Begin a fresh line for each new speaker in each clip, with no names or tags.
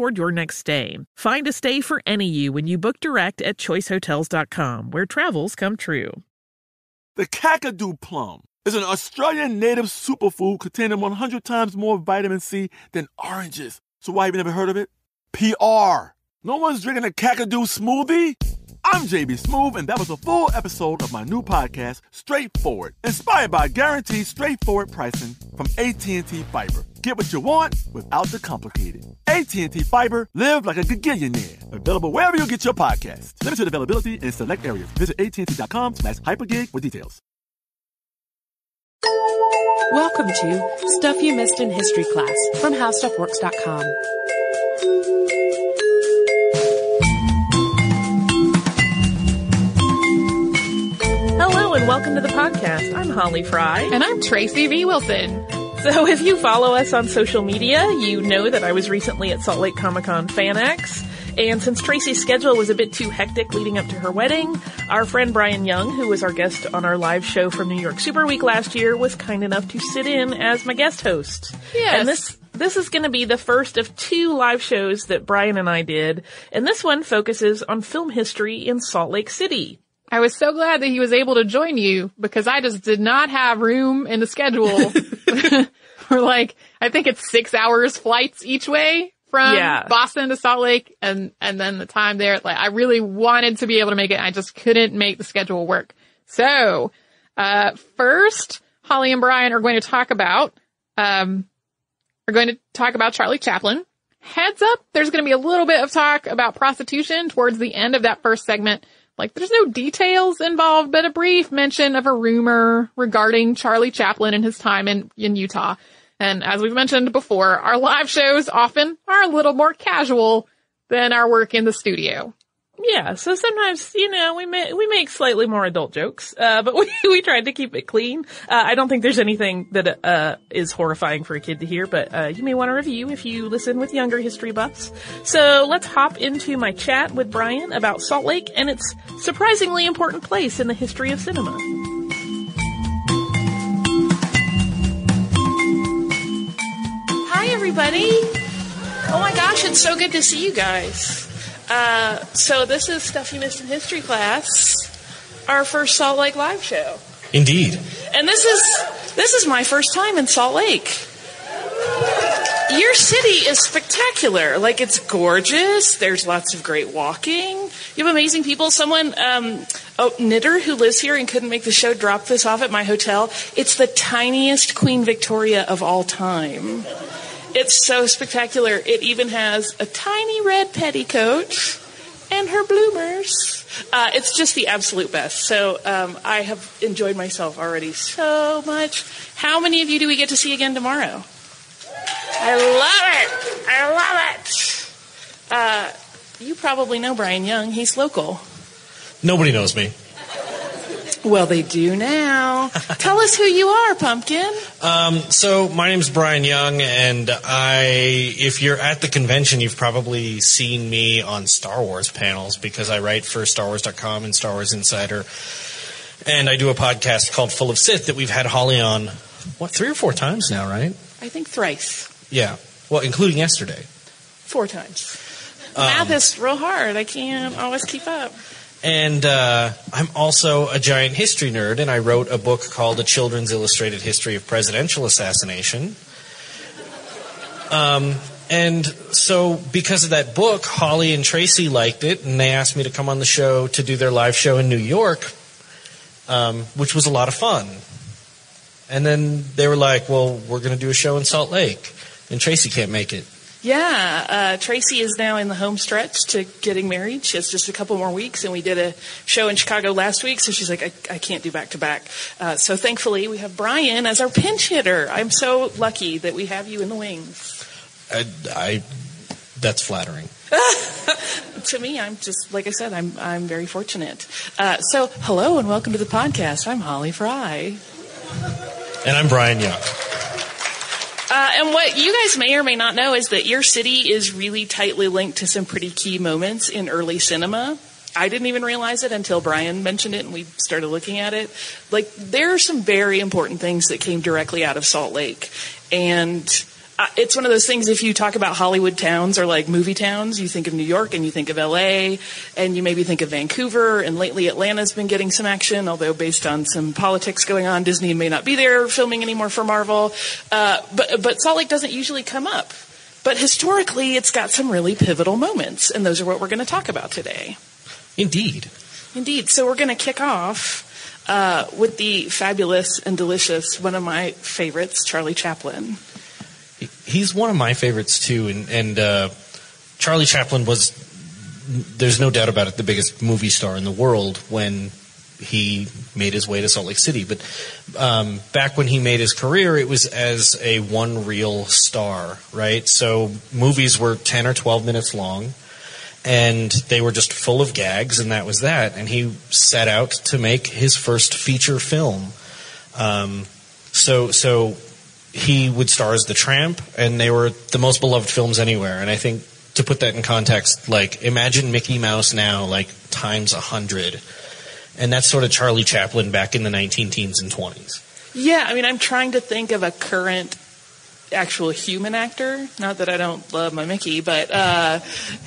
toward your next stay. Find a stay for any you when you book direct at choicehotels.com, where travels come true.
The Kakadu plum is an Australian native superfood containing 100 times more vitamin C than oranges. So why have you never heard of it? PR. No one's drinking a Kakadu smoothie? I'm JB Smoove, and that was a full episode of my new podcast, Straightforward, inspired by guaranteed straightforward pricing from AT&T Fiber. Get what you want without the complicated. AT&T Fiber, live like a gigillionaire. Available wherever you get your podcast. Limited availability in select areas. Visit AT&T.com slash hypergig for details.
Welcome to Stuff You Missed in History Class from HowStuffWorks.com.
Hello and welcome to the podcast. I'm Holly Fry.
And I'm Tracy V. Wilson.
So if you follow us on social media, you know that I was recently at Salt Lake Comic Con FanX. And since Tracy's schedule was a bit too hectic leading up to her wedding, our friend Brian Young, who was our guest on our live show from New York Super Week last year, was kind enough to sit in as my guest host.
Yes.
And this this is going to be the first of two live shows that Brian and I did, and this one focuses on film history in Salt Lake City.
I was so glad that he was able to join you because I just did not have room in the schedule for like, I think it's six hours flights each way from
Yeah.
Boston to Salt Lake and, and then the time there. Like I really wanted to be able to make it. I just couldn't make the schedule work. So, uh, first, Holly and Brian are going to talk about, um, are going to talk about Charlie Chaplin. Heads up, there's going to be a little bit of talk about prostitution towards the end of that first segment. Like there's no details involved, but a brief mention of a rumor regarding Charlie Chaplin and his time in, in Utah. And as we've mentioned before, our live shows often are a little more casual than our work in the studio.
Yeah, so sometimes, you know, we ma- we make slightly more adult jokes, uh, but we, we tried to keep it clean. Uh, I don't think there's anything that, uh, is horrifying for a kid to hear, but, uh, you may want to review if you listen with younger history buffs. So let's hop into my chat with Brian about Salt Lake and its surprisingly important place in the history of cinema. Hi, everybody. Oh my gosh, it's so good to see you guys. Uh, so this is Stuff You Missed in History class, our first Salt Lake live show.
Indeed.
And this is, this is my first time in Salt Lake. Your city is spectacular. Like it's gorgeous. There's lots of great walking. You have amazing people. Someone, um, oh, Knitter, who lives here and couldn't make the show, dropped this off at my hotel. It's the tiniest Queen Victoria of all time. It's so spectacular. It even has a tiny red petticoat and her bloomers. Uh, it's just the absolute best. So um, I have enjoyed myself already so much. How many of you do we get to see again tomorrow? I love it. I love it. Uh, you probably know Brian Young. He's local.
Nobody knows me.
Well, they do now. Tell us who you are, Pumpkin.
Um, so my name's Brian Young, and I, if you're at the convention, you've probably seen me on Star Wars panels because I write for StarWars.com and Star Wars Insider, and I do a podcast called Full of Sith that we've had Holly on, what, three or four times now, right?
I think thrice.
Yeah, well, including yesterday.
Four times. Math is real hard. I can't always keep up.
And uh, I'm also a giant history nerd, and I wrote a book called A Children's Illustrated History of Presidential Assassination. Um, and so, because of that book, Holly and Tracy liked it, and they asked me to come on the show to do their live show in New York, um, which was a lot of fun. And then they were like, well, we're going to do a show in Salt Lake, and Tracy can't make it.
Yeah, uh, Tracy is now in the home stretch to getting married. She has just a couple more weeks, and we did a show in Chicago last week, so she's like, I, I can't do back to back. Uh, So thankfully, we have Brian as our pinch hitter. I'm so lucky that we have you in the wings.
I, I that's flattering.
To me, I'm just like I said, I'm I'm very fortunate. Uh, so hello and welcome to the podcast. I'm Holly Fry.
And I'm Brian Young.
Uh, and what you guys may or may not know is that your city is really tightly linked to some pretty key moments in early cinema. I didn't even realize it until Brian mentioned it and we started looking at it. Like, there are some very important things that came directly out of Salt Lake. And it's one of those things, if you talk about Hollywood towns or like movie towns, you think of New York and you think of LA and you maybe think of Vancouver. And lately Atlanta's been getting some action, although based on some politics going on, Disney may not be there filming anymore for Marvel. Uh, but, but Salt Lake doesn't usually come up. But historically, it's got some really pivotal moments, and those are what we're going to talk about today.
Indeed.
Indeed. So we're going to kick off uh, with the fabulous and delicious, one of my favorites, Charlie Chaplin.
He's one of my favorites too, and and uh, Charlie Chaplin was. There's no doubt about it, the biggest movie star in the world when he made his way to Salt Lake City. But um, back when he made his career, it was as a one reel star, right? So movies were 10 or 12 minutes long, and they were just full of gags, and that was that. And he set out to make his first feature film. Um, so, so he would star as the Tramp, and they were the most beloved films anywhere. And I think to put that in context, like imagine Mickey Mouse now, like times a hundred, and that's sort of Charlie Chaplin back in the 19 teens and 20s.
Yeah, I mean, I'm trying to think of a current actual human actor. Not that I don't love my Mickey, but uh,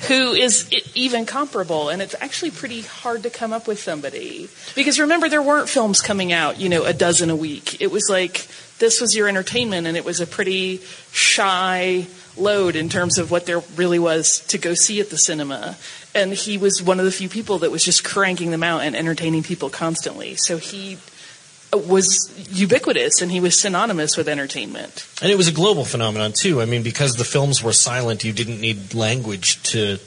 who is even comparable. And it's actually pretty hard to come up with somebody because remember there weren't films coming out, you know, a dozen a week. It was like this was your entertainment, and it was a pretty shy load in terms of what there really was to go see at the cinema. And he was one of the few people that was just cranking them out and entertaining people constantly. So he was ubiquitous and he was synonymous with entertainment.
And it was a global phenomenon too. I mean, because the films were silent, you didn't need language to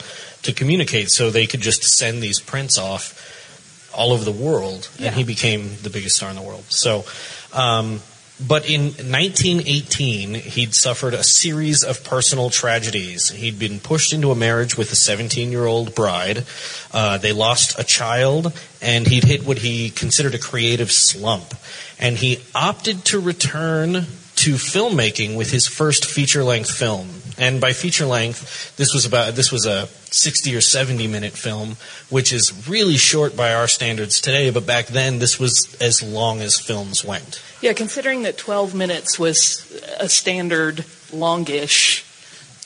to communicate, so they could just send these prints off all over the world,
Yeah.
and he became the biggest star in the world. So, um, but in 1918, he'd suffered a series of personal tragedies. He'd been pushed into a marriage with a 17 year old bride. Uh, they lost a child, and he'd hit what he considered a creative slump. And he opted to return to filmmaking with his first feature length film. And by feature length, this was about this was a 60 or 70 minute film, which is really short by our standards today, but back then this was as long as films went.
Yeah, considering that 12 minutes was a standard longish,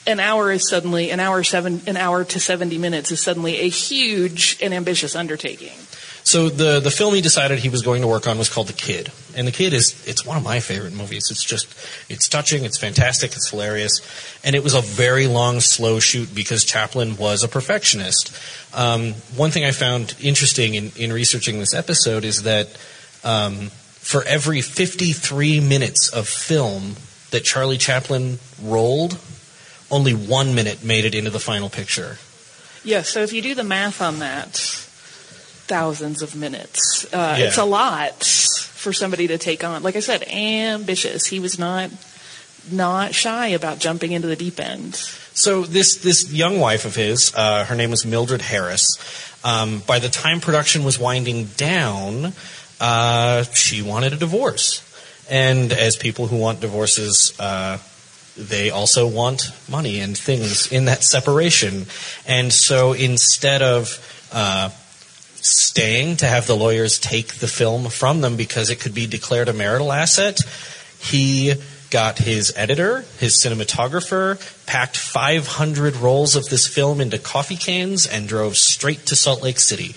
an hour is suddenly an hour seven an hour to 70 minutes is suddenly a huge and ambitious undertaking.
So the the film he decided he was going to work on was called The Kid, and The Kid is it's one of my favorite movies. It's just it's touching, it's fantastic, it's hilarious, and it was a very long, slow shoot because Chaplin was a perfectionist. Um, one thing I found interesting in, in researching this episode is that um, for every 53 minutes of film that Charlie Chaplin rolled, only one minute made it into the final picture.
Yeah, so if you do the math on that, thousands of minutes. Uh,
Yeah.
It's a lot for somebody to take on. Like I said, ambitious. He was not not shy about jumping into the deep end.
So this this young wife of his, uh, her name was Mildred Harris. Um, by the time production was winding down, uh, she wanted a divorce. And as people who want divorces, uh, they also want money and things in that separation. And so instead of uh, staying to have the lawyers take the film from them because it could be declared a marital asset, he got his editor, his cinematographer, packed 500 rolls of this film into coffee cans, and drove straight to Salt Lake City.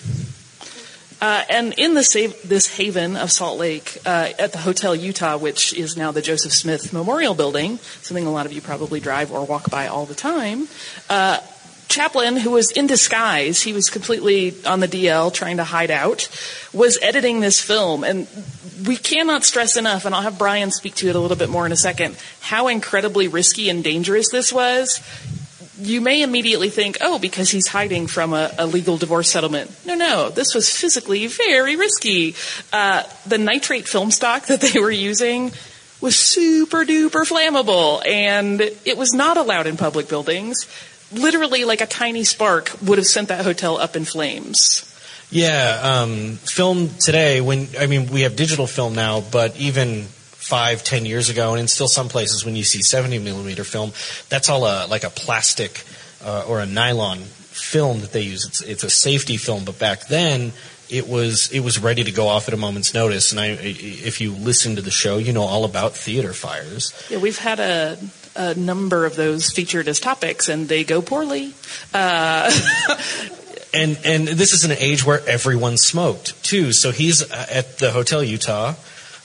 Uh, and in this, this haven of Salt Lake, uh, at the Hotel Utah, which is now the Joseph Smith Memorial Building, something a lot of you probably drive or walk by all the time, uh, Chaplin, who was in disguise, he was completely on the DL trying to hide out, was editing this film. And we cannot stress enough, and I'll have Brian speak to it a little bit more in a second, how incredibly risky and dangerous this was. You may immediately think, oh, because he's hiding from a, a legal divorce settlement. No, no, this was physically very risky. Uh, the nitrate film stock that they were using was super duper flammable, and it was not allowed in public buildings literally like a tiny spark would have sent that hotel up in flames.
Yeah, um, film today. When I mean, we have digital film now, but even five, ten years ago, and in still some places, when you see seventy millimeter film, that's all a like a plastic uh, or a nylon film that they use. It's it's a safety film, but back then it was it was ready to go off at a moment's notice. And I, if you listen to the show, you know all about theater fires.
Yeah, we've had a a number of those featured as topics, and they go poorly. Uh,
and and this is an age where everyone smoked too. So he's at the Hotel Utah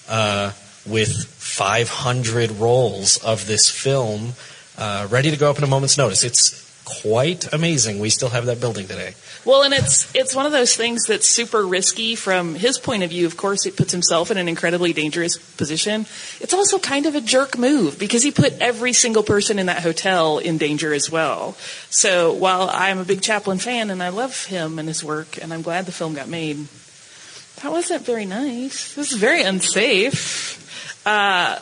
uh, with 500 rolls of this film, uh, ready to go up in a moment's notice. It's quite amazing. We still have that building today.
Well, and it's it's one of those things that's super risky from his point of view. Of course, it puts himself in an incredibly dangerous position. It's also kind of a jerk move because he put every single person in that hotel in danger as well. So while I'm a big Chaplin fan and I love him and his work, and I'm glad the film got made, that wasn't very nice. This is very unsafe. Uh,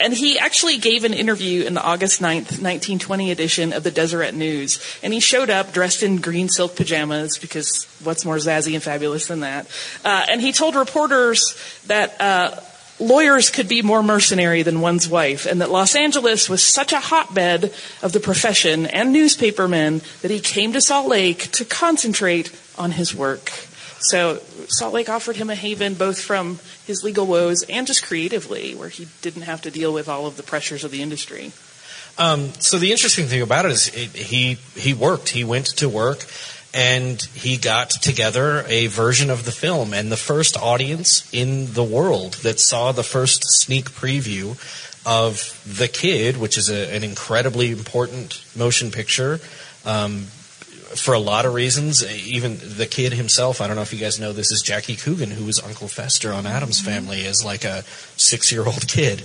and he actually gave an interview in the August 9th, 1920 edition of the Deseret News. And he showed up dressed in green silk pajamas because what's more zazzy and fabulous than that? Uh, and he told reporters that uh, lawyers could be more mercenary than one's wife and that Los Angeles was such a hotbed of the profession and newspapermen that he came to Salt Lake to concentrate on his work. So Salt Lake offered him a haven both from his legal woes and just creatively, where he didn't have to deal with all of the pressures of the industry.
Um, so the interesting thing about it is it, he he worked. He went to work and he got together a version of the film. And the first audience in the world that saw the first sneak preview of The Kid, which is a, an incredibly important motion picture, um, for a lot of reasons. Even the kid himself, I don't know if you guys know this, is Jackie Coogan, who was Uncle Fester on Addams mm-hmm. Family as like a six year old kid.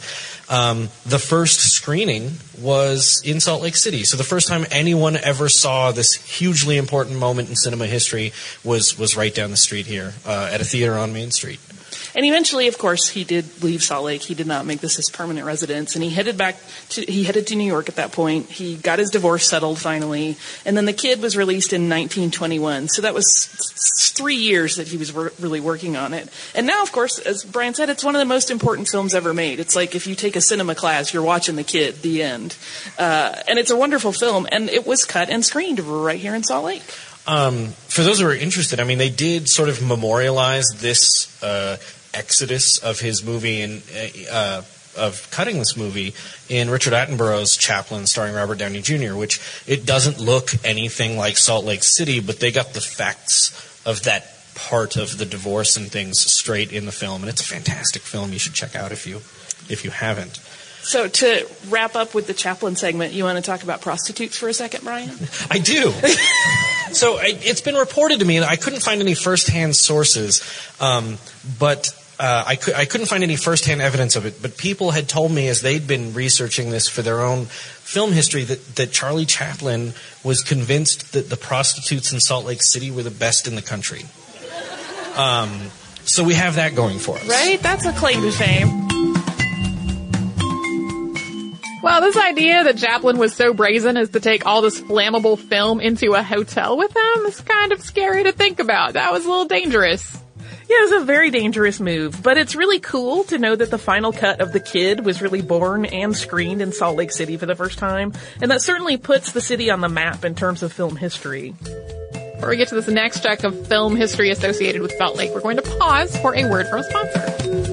Um, the first screening was in Salt Lake City. So the first time anyone ever saw this hugely important moment in cinema history was, was right down the street here uh, at a theater on Main Street.
And eventually, of course, he did leave Salt Lake. He did not make this his permanent residence, and he headed back to he headed to New York at that point. He got his divorce settled finally, and then the kid was released in 1921. So that was three years that he was wor- really working on it. And now, of course, as Brian said, it's one of the most important films ever made. It's like if you take a cinema class, you're watching the kid. The end, uh, and it's a wonderful film, and it was cut and screened right here in Salt Lake.
Um, for those who are interested, I mean, they did sort of memorialize this uh, exodus of his movie and uh, of cutting this movie in Richard Attenborough's Chaplin, starring Robert Downey Jr., which it doesn't look anything like Salt Lake City, but they got the facts of that part of the divorce and things straight in the film, and it's a fantastic film. You should check out if you if you haven't.
So to wrap up with the Chaplin segment, you want to talk about prostitutes for a second, Brian?
I do. so I, it's been reported to me, and I couldn't find any firsthand sources, um, but uh, I, cu- I couldn't find any firsthand evidence of it, but people had told me as they'd been researching this for their own film history that, that Charlie Chaplin was convinced that the prostitutes in Salt Lake City were the best in the country. Um, so we have that going for us.
Right? That's a claim to fame.
Well, this idea that Chaplin was so brazen as to take all this flammable film into a hotel with him is kind of scary to think about. That was a little dangerous.
Yeah, it was a very dangerous move, but it's really cool to know that the final cut of The Kid was really born and screened in Salt Lake City for the first time, and that certainly puts the city on the map in terms of film history.
Before we get to this next check of film history associated with Salt Lake, we're going to pause for a word from a sponsor.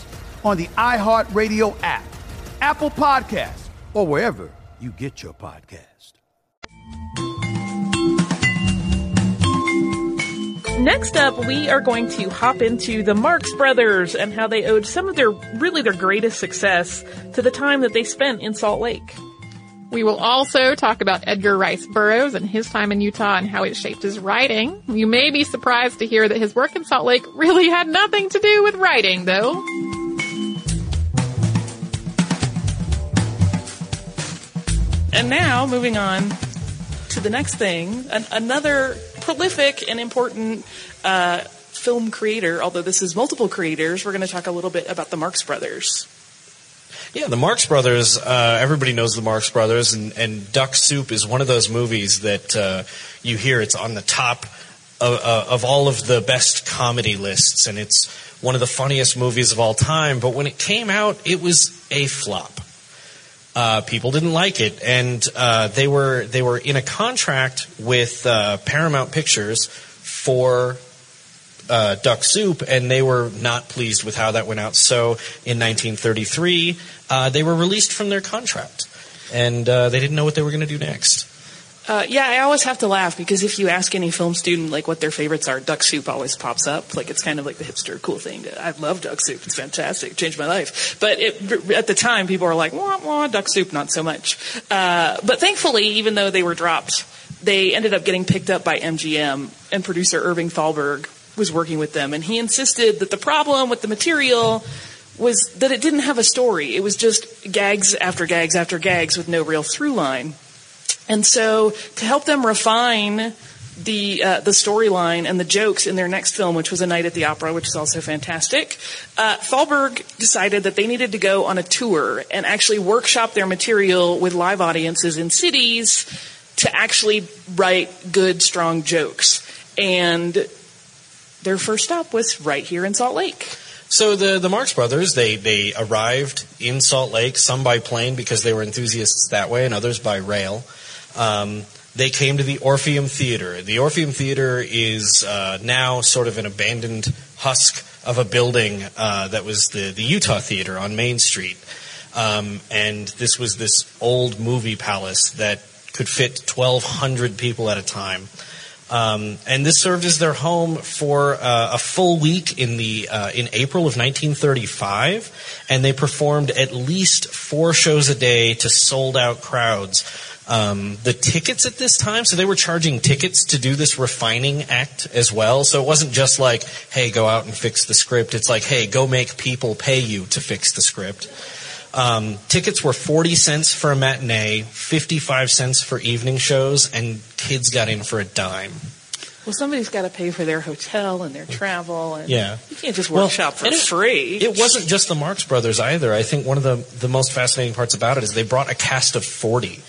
on the iHeartRadio app, Apple Podcasts, or wherever you get your podcast.
Next up, we are going to hop into the Marx Brothers and how they owed some of their, really their greatest success to the time that they spent in Salt Lake.
We will also talk about Edgar Rice Burroughs and his time in Utah and how it shaped his writing. You may be surprised to hear that his work in Salt Lake really had nothing to do with writing, though.
And now, moving on to the next thing, an, another prolific and important uh, film creator, although this is multiple creators, we're going to talk a little bit about the Marx Brothers.
Yeah, the Marx Brothers. Uh, everybody knows the Marx Brothers, and, and Duck Soup is one of those movies that uh, you hear it's on the top of, uh, of all of the best comedy lists, and it's one of the funniest movies of all time. But when it came out, it was a flop. Uh, people didn't like it, and uh, they were they were in a contract with uh, Paramount Pictures for uh, Duck Soup, and they were not pleased with how that went out. So in 1933, uh, they were released from their contract, and uh, they didn't know what they were going to do next.
Uh, yeah, I always have to laugh because if you ask any film student like what their favorites are, duck soup always pops up. Like it's kind of like the hipster cool thing. I love duck soup; it's fantastic, it changed my life. But it, at the time, people were like, "Wah wah, duck soup, not so much." Uh, but thankfully, even though they were dropped, they ended up getting picked up by MGM, and producer Irving Thalberg was working with them, and he insisted that the problem with the material was that it didn't have a story. It was just gags after gags after gags with no real through line. And so, to help them refine the uh, the storyline and the jokes in their next film, which was A Night at the Opera, which is also fantastic, uh, Thalberg decided that they needed to go on a tour and actually workshop their material with live audiences in cities to actually write good, strong jokes. And their first stop was right here in Salt Lake.
So the the Marx Brothers they they arrived in Salt Lake, some by plane because they were enthusiasts that way, and others by rail. Um, they came to the Orpheum Theater. The Orpheum Theater is uh, now sort of an abandoned husk of a building uh, that was the the Utah Theater on Main Street, um, and this was this old movie palace that could fit 1,200 people at a time. Um, and this served as their home for uh, a full week in the uh, in April of 1935, and they performed at least four shows a day to sold out crowds. Um, the tickets at this time, so they were charging tickets to do this refining act as well. So it wasn't just like, hey, go out and fix the script. It's like, hey, go make people pay you to fix the script. Um, tickets were 40 cents for a matinee, 55 cents for evening shows, and kids got in for a dime.
Well, somebody's got to pay for their hotel and their travel, and
Yeah.
you can't just
Well,
workshop for
it-
free.
It wasn't just the Marx Brothers either. I think one of the, the most fascinating parts about it is they brought a cast of 40.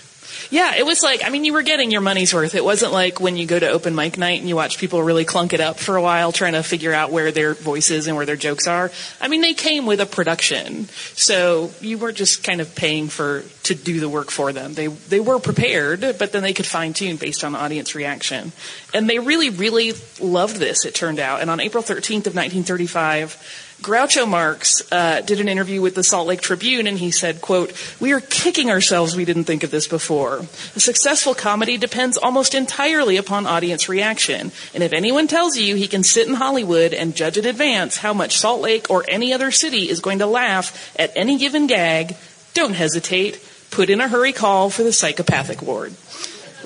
Yeah, it was like, I mean, you were getting your money's worth. It wasn't like when you go to open mic night and you watch people really clunk it up for a while trying to figure out where their voices and where their jokes are. I mean, they came with a production. So you weren't just kind of paying for, to do the work for them. They, they were prepared, but then they could fine tune based on audience reaction. And they really, really loved this, it turned out. And on April 13th of 1935, Groucho Marx uh, did an interview with the Salt Lake Tribune, and he said, "quote We are kicking ourselves. We didn't think of this before. A successful comedy depends almost entirely upon audience reaction, and if anyone tells you he can sit in Hollywood and judge in advance how much Salt Lake or any other city is going to laugh at any given gag, don't hesitate. Put in a hurry call for the psychopathic ward."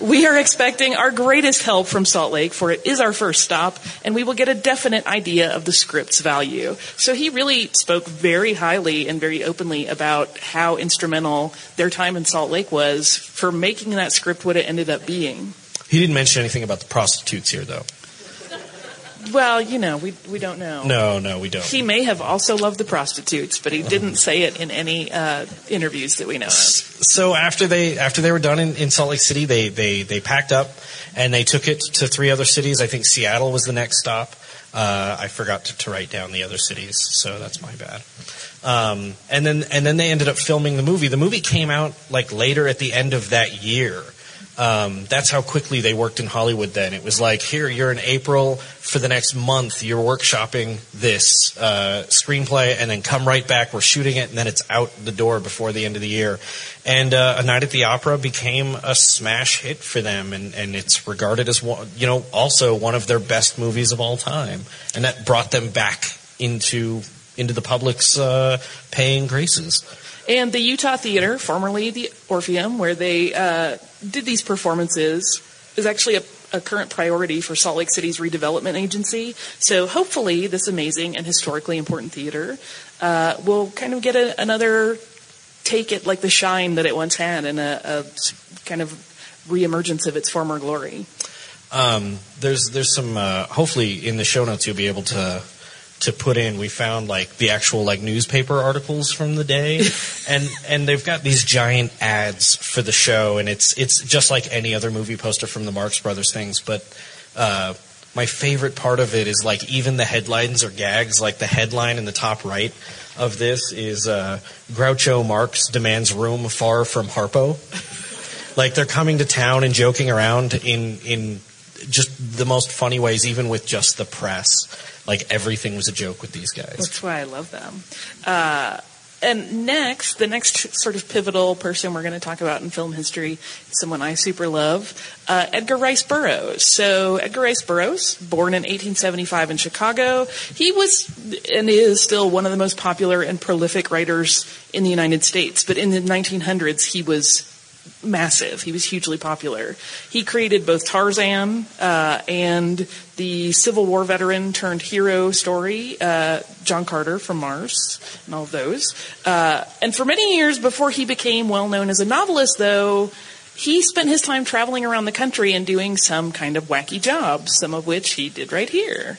We are expecting our greatest help from Salt Lake, for it is our first stop, and we will get a definite idea of the script's value. So he really spoke very highly and very openly about how instrumental their time in Salt Lake was for making that script what it ended up being.
He didn't mention anything about the prostitutes here, though.
Well, you know, we we don't know.
No, no, we don't.
He may have also loved the prostitutes, but he didn't say it in any uh, interviews that we know of.
so after they after they were done in, in Salt Lake City, they, they they packed up and they took it to three other cities. I think Seattle was the next stop. Uh, I forgot to, to write down the other cities, so that's my bad. Um, and then and then they ended up filming the movie. The movie came out like later at the end of that year. Um, that's how quickly they worked in Hollywood then. It was like, here, you're in April for the next month, you're workshopping this uh, screenplay, and then come right back, we're shooting it, and then it's out the door before the end of the year. And uh, A Night at the Opera became a smash hit for them, and, and it's regarded as, one, you know, also one of their best movies of all time. And that brought them back into into the public's uh, paying graces.
And the Utah Theater, formerly the Orpheum, where they uh, did these performances, is actually a, a current priority for Salt Lake City's redevelopment agency. So hopefully, this amazing and historically important theater uh, will kind of get a, another take it like the shine that it once had and a kind of reemergence of its former glory.
Um, there's there's some uh, hopefully in the show notes you'll be able to to put in. We found like the actual like newspaper articles from the day, and and they've got these giant ads for the show, and it's it's just like any other movie poster from the Marx Brothers things, but. Uh, my favorite part of it is like even the headlines or gags. Like the headline in the top right of this is uh, Groucho Marx demands room far from Harpo. Like they're coming to town and joking around in in just the most funny ways, even with just the press. Like everything was a joke with these guys.
That's why I love them. Uh, and next, the next sort of pivotal person we're going to talk about in film history is someone I super love, uh, Edgar Rice Burroughs. So Edgar Rice Burroughs, born in 1875 in Chicago, he was and is still one of the most popular and prolific writers in the United States. But in the 1900s, he was massive. He was hugely popular. He created both Tarzan uh, and the Civil War veteran turned hero story, uh, John Carter from Mars, and all of those. Uh, and for many years before he became well known as a novelist, though, he spent his time traveling around the country and doing some kind of wacky jobs, some of which he did right here.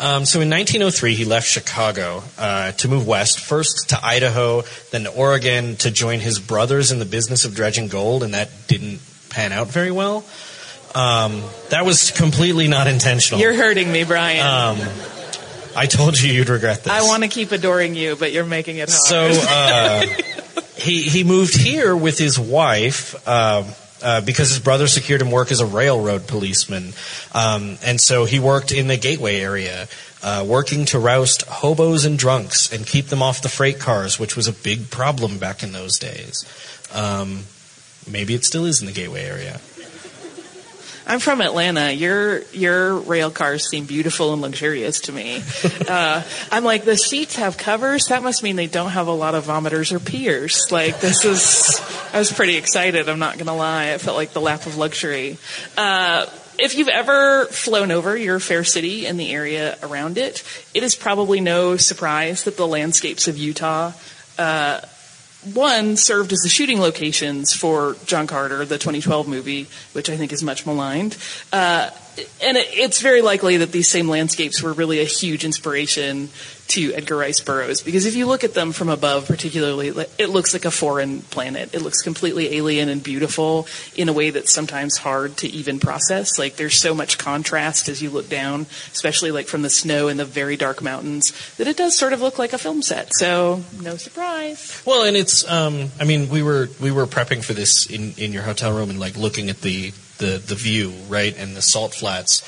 Um, so in 1903, he left Chicago uh, to move west, first to Idaho, then to Oregon to join his brothers in the business of dredging gold, and that didn't pan out very well. Um, that was completely not intentional.
You're hurting me, Brian.
Um, I told you you'd regret this.
I want to keep adoring you, but you're making it hard.
So uh, he he moved here with his wife. Um, uh, because his brother secured him work as a railroad policeman, um, and so he worked in the Gateway area, uh, working to roust hobos and drunks and keep them off the freight cars, which was a big problem back in those days. Um, maybe it still is in the Gateway area.
I'm from Atlanta. Your your rail cars seem beautiful and luxurious to me. Uh, I'm like the seats have covers. That must mean they don't have a lot of vomiters or peers. Like this is. I was pretty excited. I'm not gonna lie. It felt like the lap of luxury. Uh, if you've ever flown over your fair city and the area around it, it is probably no surprise that the landscapes of Utah. Uh, one served as the shooting locations for John Carter, the 2012 movie, which I think is much maligned. Uh, and it, it's very likely that these same landscapes were really a huge inspiration to Edgar Rice Burroughs because if you look at them from above, particularly, it looks like a foreign planet. It looks completely alien and beautiful in a way that's sometimes hard to even process. Like there's so much contrast as you look down, especially like from the snow and the very dark mountains, that it does sort of look like a film set. So no surprise.
Well, and it's um, I mean, we were we were prepping for this in in your hotel room and like looking at the the the view, right, and the salt flats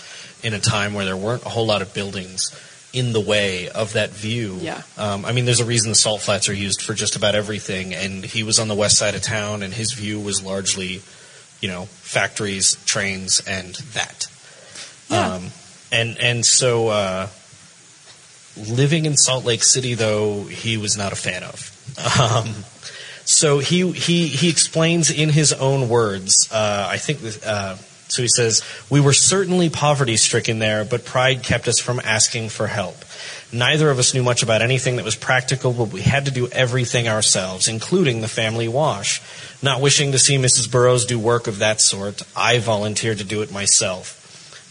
in a time where there weren't a whole lot of buildings in the way of that view.
Yeah.
Um, I mean, there's a reason the salt flats are used for just about everything, and he was on the west side of town, and his view was largely, you know, factories, trains, and that.
Yeah.
Um, and and so uh, living in Salt Lake City, though, he was not a fan of. Um, so he he he explains in his own words. Uh, I think. Uh, so he says, We were certainly poverty stricken there, but pride kept us from asking for help. Neither of us knew much about anything that was practical, but we had to do everything ourselves, including the family wash. Not wishing to see Mrs. Burroughs do work of that sort, I volunteered to do it myself.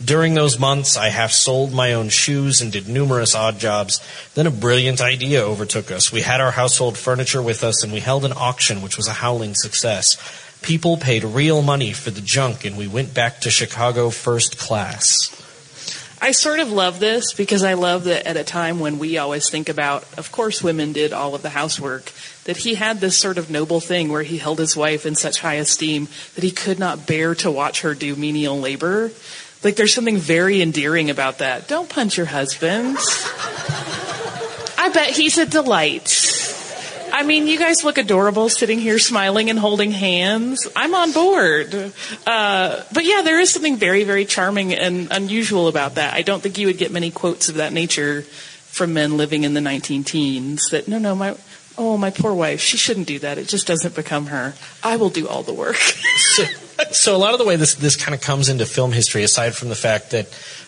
During those months, I half soled my own shoes and did numerous odd jobs. Then a brilliant idea overtook us. We had our household furniture with us, and we held an auction, which was a howling success. People paid real money for the junk, and we went back to Chicago first class.
I sort of love this because I love that at a time when we always think about, of course, women did all of the housework, that he had this sort of noble thing where he held his wife in such high esteem that he could not bear to watch her do menial labor. Like there's something very endearing about that. Don't punch your husband. I bet he's a delight. I mean, you guys look adorable sitting here smiling and holding hands. I'm on board. Uh, but yeah, there is something very, very charming and unusual about that. I don't think you would get many quotes of that nature from men living in the 19 teens that, no, no, my, Oh, my poor wife. She shouldn't do that. It just doesn't become her. I will do all the work.
so, so a lot of the way this this kind of comes into film history, aside from the fact that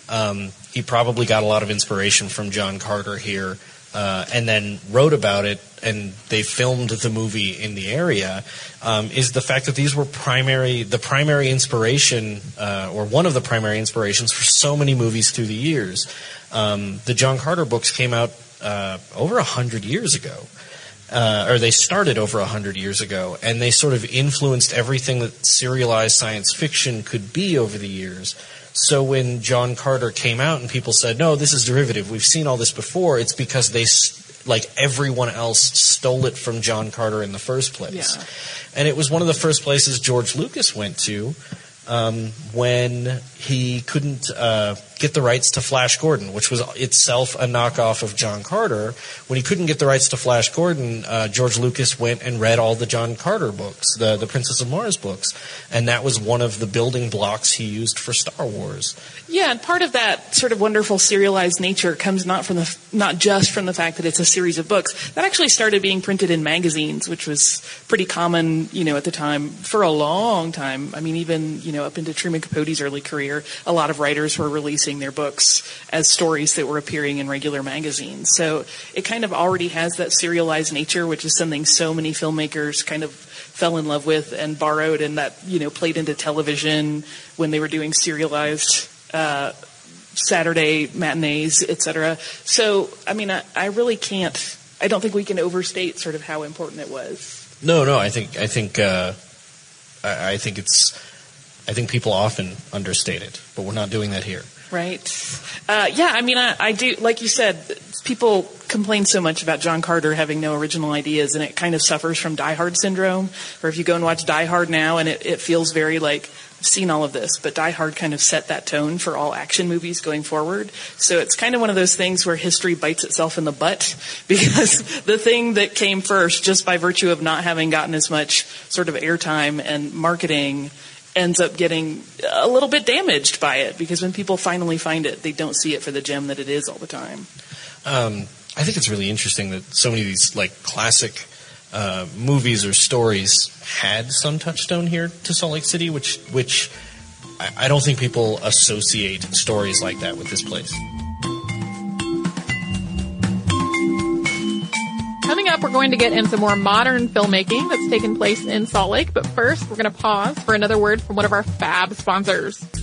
um, he probably got a lot of inspiration from John Carter here, uh, and then wrote about it, and they filmed the movie in the area, um, is the fact that these were primary the primary inspiration, uh, or one of the primary inspirations for so many movies through the years. Um, the John Carter books came out uh, over a hundred years ago uh, or they started over a hundred years ago, and they sort of influenced everything that serialized science fiction could be over the years. So when John Carter came out and people said, "No, this is derivative. We've seen all this before," it's because they, like everyone else, stole it from John Carter in the first place.
Yeah.
And it was one of the first places George Lucas went to um, when he couldn't uh, get the rights to Flash Gordon, which was itself a knockoff of John Carter. When he couldn't get the rights to Flash Gordon, uh, George Lucas went and read all the John Carter books, the the Princess of Mars books, and that was one of the building blocks he used for Star Wars.
Yeah, and part of that sort of wonderful serialized nature comes not from the not just from the fact that it's a series of books. That actually started being printed in magazines, which was pretty common, you know, at the time for a long time. I mean, even you know, up into Truman Capote's early career, a lot of writers were releasing their books as stories that were appearing in regular magazines. So it kind of already has that serialized nature, which is something so many filmmakers kind of fell in love with and borrowed, and that you know played into television when they were doing serialized uh, Saturday matinees, etc. So, I mean, I, I really can't. I don't think we can overstate sort of how important it was.
No, no, I think I think uh, I, I think it's I think people often understate it, but we're not doing that here.
Right. Uh, yeah, I mean, I, I do, like you said, people complain so much about John Carter having no original ideas, and it kind of suffers from Die Hard syndrome. Or if you go and watch Die Hard now, and it, it feels very like, I've seen all of this, but Die Hard kind of set that tone for all action movies going forward. So it's kind of one of those things where history bites itself in the butt because the thing that came first, just by virtue of not having gotten as much sort of airtime and marketing, ends up getting a little bit damaged by it because when people finally find it, they don't see it for the gem that it is all the time.
Um, I think it's really interesting that so many of these like classic uh, movies or stories had some touchstone here to Salt Lake City, which which I, I don't think people associate stories like that with this place.
We're going to get into more modern filmmaking that's taken place in Salt Lake. But first, we're going to pause for another word from one of our fab sponsors.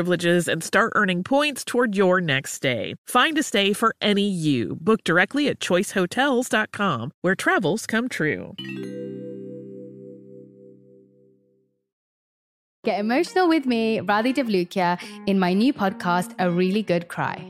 Privileges and start earning points toward your next stay. Find a stay for any you. Book directly at choicehotels.com, where travels come true.
Get emotional with me, Radhi Devlukia, in my new podcast, A Really Good Cry.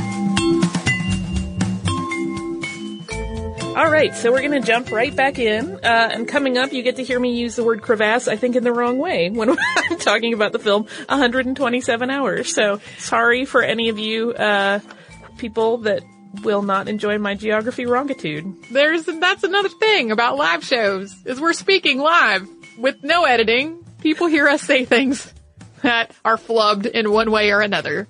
All right, so we're going to jump right back in. Uh, and coming up, you get to hear me use the word crevasse, I think, in the wrong way when I'm talking about the film 127 Hours. So sorry for any of you uh, people that will not enjoy my geography wrongitude.
There's that's another thing about live shows is we're speaking live with no editing. People hear us say things that are flubbed in one way or another.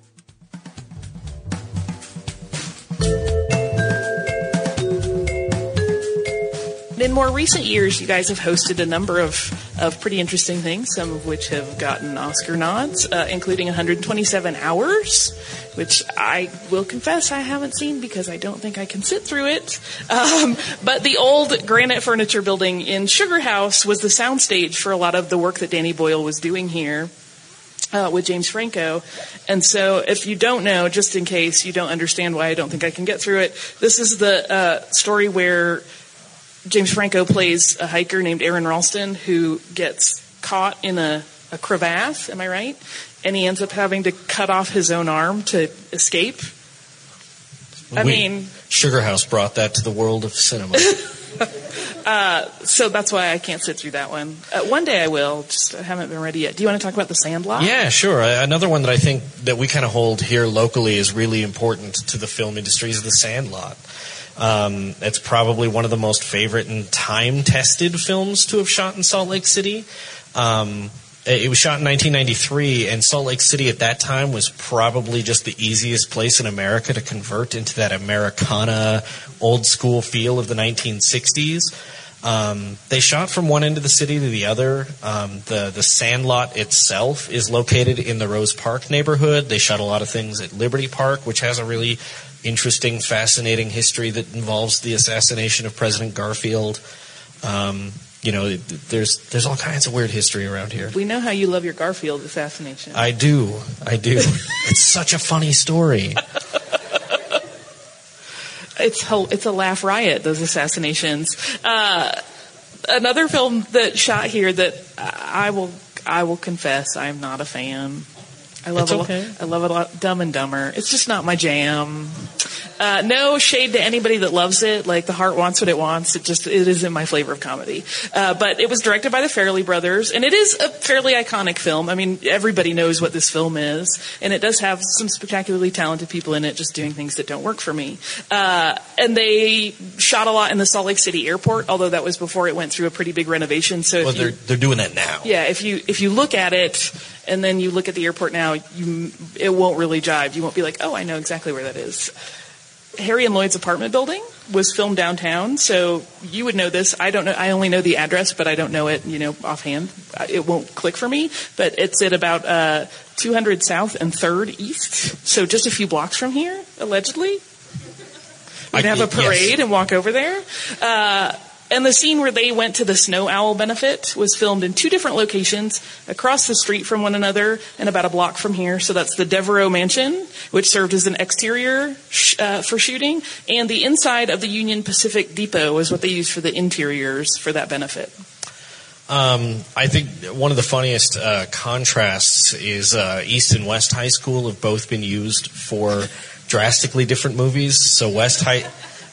In more recent years, you guys have hosted a number of, of pretty interesting things, some of which have gotten Oscar nods, uh, including 127 Hours, which I will confess I haven't seen because I don't think I can sit through it. Um, but the old granite furniture building in Sugar House was the soundstage for a lot of the work that Danny Boyle was doing here. Uh, with James Franco. And so, if you don't know, just in case you don't understand why I don't think I can get through it, this is the uh, story where James Franco plays a hiker named Aron Ralston who gets caught in a, a crevasse, am I right? And he ends up having to cut off his own arm to escape. I
We-
mean,
Sugar House brought that to the world of cinema.
uh, so that's why I can't sit through that one. Uh, one day I will, just I haven't been ready yet. Do you want to talk about the Sandlot?
Yeah, sure. Another one that I think that we kind of hold here locally is really important to the film industry is The Sandlot. Um, it's probably one of the most favorite and time-tested films to have shot in Salt Lake City. Um, it was shot in 1993, and Salt Lake City at that time was probably just the easiest place in America to convert into that Americana, old school feel of the 1960s. Um, they shot from one end of the city to the other. Um, the the Sandlot itself is located in the Rose Park neighborhood. They shot a lot of things at Liberty Park, which has a really interesting, fascinating history that involves the assassination of President Garfield. Um, you know, there's there's all kinds of weird history around here.
We know how you love your Garfield assassination.
I do, I do. it's such a funny story.
it's it's a laugh riot. Those assassinations. Uh, another film that shot here that I will I will confess I'm not a fan. I love
It's
it.
okay.
I love it a lot. Dumb and Dumber. It's just not my jam. Uh, no shade to anybody that loves it. Like the heart wants what it wants. It just it isn't my flavor of comedy. Uh, but it was directed by the Farrelly brothers, and it is a fairly iconic film. I mean, everybody knows what this film is, and it does have some spectacularly talented people in it, just doing things that don't work for me. Uh, and they shot a lot in the Salt Lake City airport, although that was before it went through a pretty big renovation. So if
Well,
you,
they're they're doing that now.
yeah, if you if you look at it and then you look at the airport now, you it won't really jive. You won't be like, oh, I know exactly where that is. Harry and Lloyd's apartment building was filmed downtown, so you would know this. I don't know. I only know the address, but I don't know it. You know, offhand, it won't click for me. But it's at about uh, 200 South and Third East, so just a few blocks from here, allegedly. We'd
I-
have a
yes.
parade and walk over there. Uh, and the scene where they went to the Snow Owl benefit was filmed in two different locations across the street from one another and about a block from here. So that's the Devereaux Mansion, which served as an exterior sh- uh, for shooting, and the inside of the Union Pacific Depot was what they used for the interiors for that benefit.
Um, I think one of the funniest uh, contrasts is uh, East and West High School have both been used for drastically different movies. So West High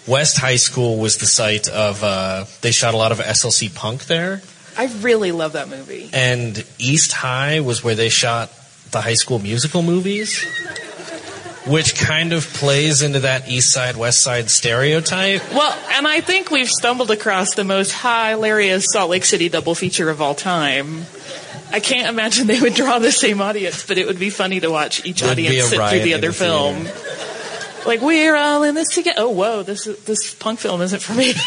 West High School was the site of uh, they shot a lot of SLC Punk there,
I really love that movie.
and East High was where they shot the High School Musical movies. Which kind of plays into that East Side West Side stereotype.
Well, and I think we've stumbled across the most hilarious Salt Lake City double feature of all time. I can't imagine they would draw the same audience, but it would be funny to watch each
There'd be
audience sit through
riot
the
in
other
the
film. Like we're all in this together. Oh, whoa! This this punk film isn't for me.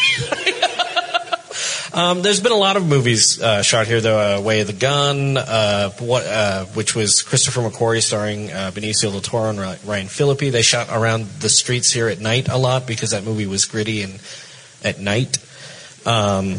Um, there's been a lot of movies uh, shot here, though. Uh, Way of the Gun, uh, what, uh, which was Christopher McQuarrie starring uh, Benicio del Toro and Ryan Phillippe. They shot around the streets here at night a lot because that movie was gritty and at night. Um,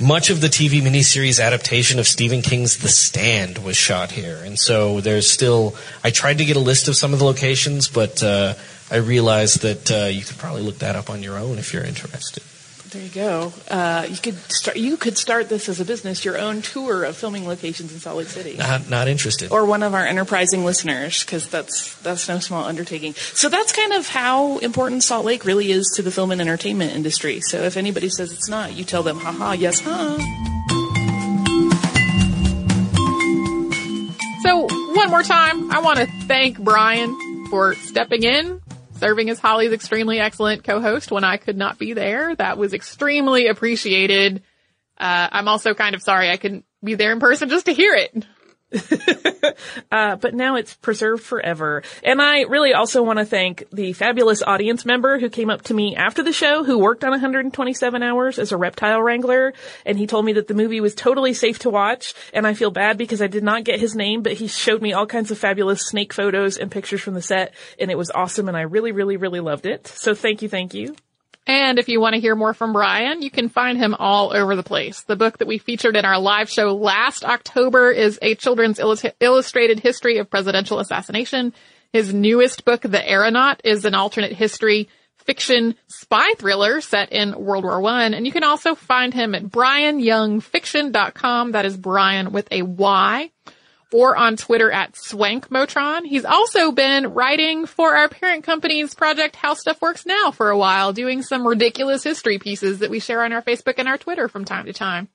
much of the TV miniseries adaptation of Stephen King's The Stand was shot here, and so there's still. I tried to get a list of some of the locations, but uh, I realized that uh, you could probably look that up on your own if you're interested.
there you go. Uh, you could start. You could start this as a business, your own tour of filming locations in Salt Lake City.
Not not interested.
or one of our enterprising listeners because that's that's no small undertaking. So that's kind of how important Salt Lake really is to the film and entertainment industry. So if anybody says it's not, you tell them, haha, yes, huh?
So, one more time, I want to thank Brian for stepping in, serving as Holly's extremely excellent co-host when I could not be there. That was extremely appreciated. Uh, I'm also kind of sorry I couldn't be there in person just to hear it.
Uh, but now it's preserved forever. And I really also want to thank the fabulous audience member who came up to me after the show who worked on 127 hours as a reptile wrangler. And he told me that the movie was totally safe to watch. And I feel bad because I did not get his name, but he showed me all kinds of fabulous snake photos and pictures from the set. And it was awesome. And I really, really, really loved it. So thank you. Thank you.
And if you want to hear more from Brian, you can find him all over the place. The book that we featured in our live show last October is a children's illus- illustrated history of presidential assassination. His newest book, The Aeronaut, is an alternate history fiction spy thriller set in World War One. And you can also find him at brianyoungfiction.com. That is Brian with a Y or on Twitter at SwankMotron. He's also been writing for our parent company's project How Stuff Works Now for a while, doing some ridiculous history pieces that we share on our Facebook and our Twitter from time to time.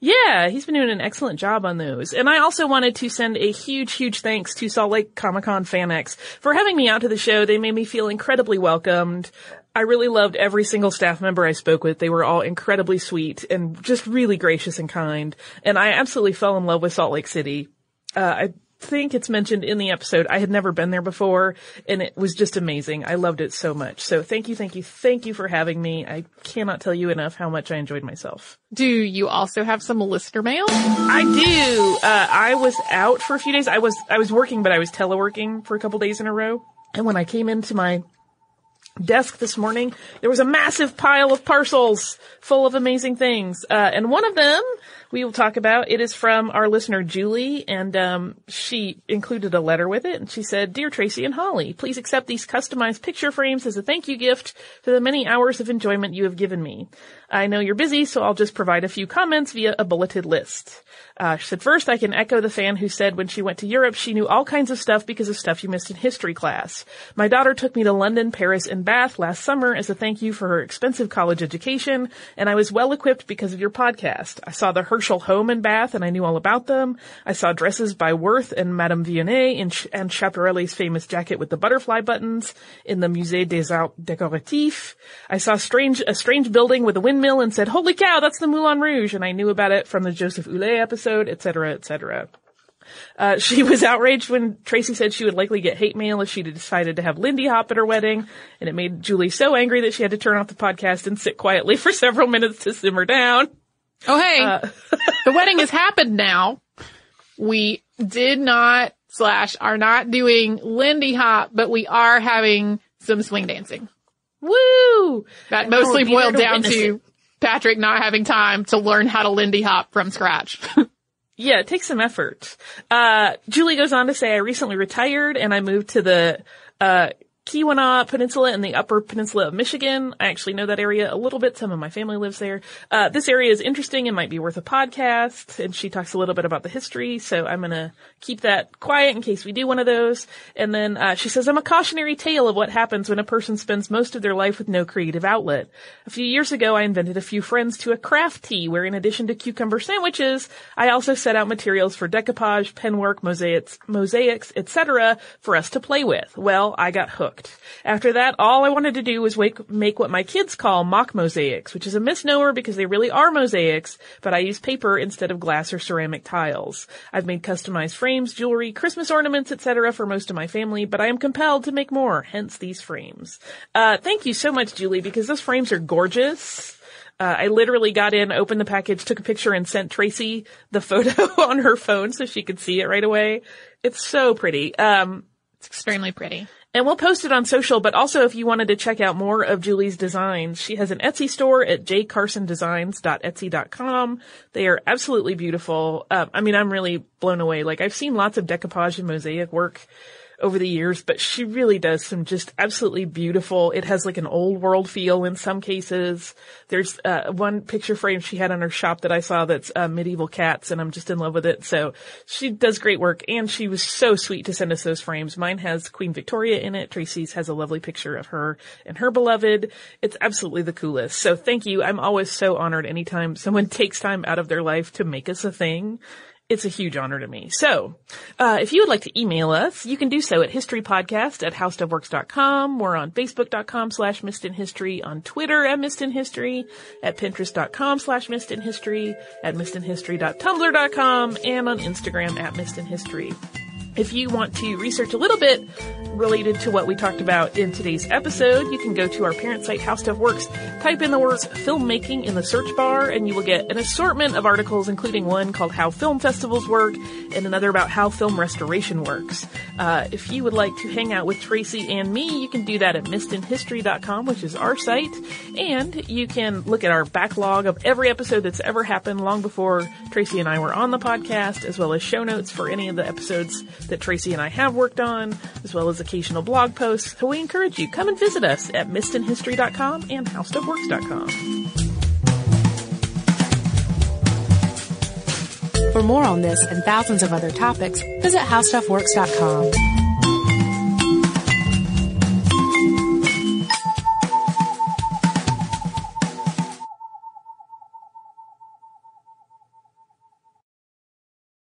Yeah, he's been doing an excellent job on those. And I also wanted to send a huge, huge thanks to Salt Lake Comic Con FanX for having me out to the show. They made me feel incredibly welcomed. I really loved every single staff member I spoke with. They were all incredibly sweet and just really gracious and kind. And I absolutely fell in love with Salt Lake City. Uh, I think it's mentioned in the episode. I had never been there before and it was just amazing. I loved it so much. So thank you, thank you, thank you for having me. I cannot tell you enough how much I enjoyed myself.
Do you also have some listener mail?
I do. Uh, I was out for a few days. I was I was working, but I was teleworking for a couple days in a row. And when I came into my desk this morning, there was a massive pile of parcels full of amazing things. Uh, and one of them we will talk about. It is from our listener Julie, and um, she included a letter with it. And she said, "Dear Tracy and Holly, please accept these customized picture frames as a thank you gift for the many hours of enjoyment you have given me. I know you're busy, so I'll just provide a few comments via a bulleted list." Uh, she said, first, I can echo the fan who said when she went to Europe, she knew all kinds of stuff because of stuff you missed in history class. My daughter took me to London, Paris, and Bath last summer as a thank you for her expensive college education, and I was well equipped because of your podcast. I saw the Herschel home in Bath, and I knew all about them. I saw dresses by Worth and Madame Vionnet and, and Schiaparelli's famous jacket with the butterfly buttons in the Musée des Arts Décoratifs. I saw strange, a strange building with a windmill and said, holy cow, that's the Moulin Rouge, and I knew about it from the Joseph Houlet episode, etc., etc. Uh, she was outraged when Tracy said she would likely get hate mail if she decided to have Lindy Hop at her wedding, and it made Julie so angry that she had to turn off the podcast and sit quietly for several minutes to simmer down.
Oh, hey, uh, the wedding has happened now. We did not slash are not doing Lindy Hop, but we are having some swing dancing.
Woo!
That mostly boiled down to Patrick not having time to learn how to Lindy Hop from scratch.
Yeah, it takes some effort. Uh, Julie goes on to say, I recently retired and I moved to the, uh, Keweenaw Peninsula in the Upper Peninsula of Michigan. I actually know that area a little bit. Some of my family lives there. Uh, this area is interesting and might be worth a podcast. And she talks a little bit about the history. So I'm going to keep that quiet in case we do one of those. And then, uh, she says, I'm a cautionary tale of what happens when a person spends most of their life with no creative outlet. A few years ago, I invented a few friends to a craft tea where in addition to cucumber sandwiches, I also set out materials for decoupage, penwork, mosaics, mosaics, etc. for us to play with. Well, I got hooked. After that, all I wanted to do was wake, make what my kids call mock mosaics, which is a misnomer because they really are mosaics, but I use paper instead of glass or ceramic tiles. I've made customized frames, jewelry, Christmas ornaments, etc. for most of my family, but I am compelled to make more, hence these frames. Uh, thank you so much, Julie, because those frames are gorgeous. Uh, I literally got in, opened the package, took a picture, and sent Tracy the photo on her phone so she could see it right away. It's so pretty. Um,
it's extremely pretty.
And we'll post it on social, but also if you wanted to check out more of Julie's designs, she has an Etsy store at jcarsondesigns.etsy.com. They are absolutely beautiful. Uh, I mean, I'm really blown away. Like I've seen lots of decoupage and mosaic work over the years, but she really does some just absolutely beautiful. It has like an old world feel in some cases. There's uh, one picture frame she had on her shop that I saw that's uh, medieval cats, and I'm just in love with it. So she does great work, and she was so sweet to send us those frames. Mine has Queen Victoria in it. Tracy's has a lovely picture of her and her beloved. It's absolutely the coolest. So thank you. I'm always so honored anytime someone takes time out of their life to make us a thing it's a huge honor to me. So, uh, if you would like to email us, you can do so at historypodcast at howstuffworks.com. We're on facebook.com slash missedinhistory, on Twitter at missedinhistory, at pinterest.com slash missedinhistory, at missedinhistory.tumblr.com, and on Instagram at missedinhistory. If you want to research a little bit related to what we talked about in today's episode, you can go to our parent site, How Stuff Works, type in the words filmmaking in the search bar, and you will get an assortment of articles, including one called How Film Festivals Work, and another about how film restoration works. Uh, if you would like to hang out with Tracy and me, you can do that at missedinhistory.com, which is our site, and you can look at our backlog of every episode that's ever happened long before Tracy and I were on the podcast, as well as show notes for any of the episodes that Tracy and I have worked on, as well as occasional blog posts. So we encourage you, come and visit us at missedinhistory.com and howstuffworks.com.
For more on this and thousands of other topics, visit howstuffworks.com.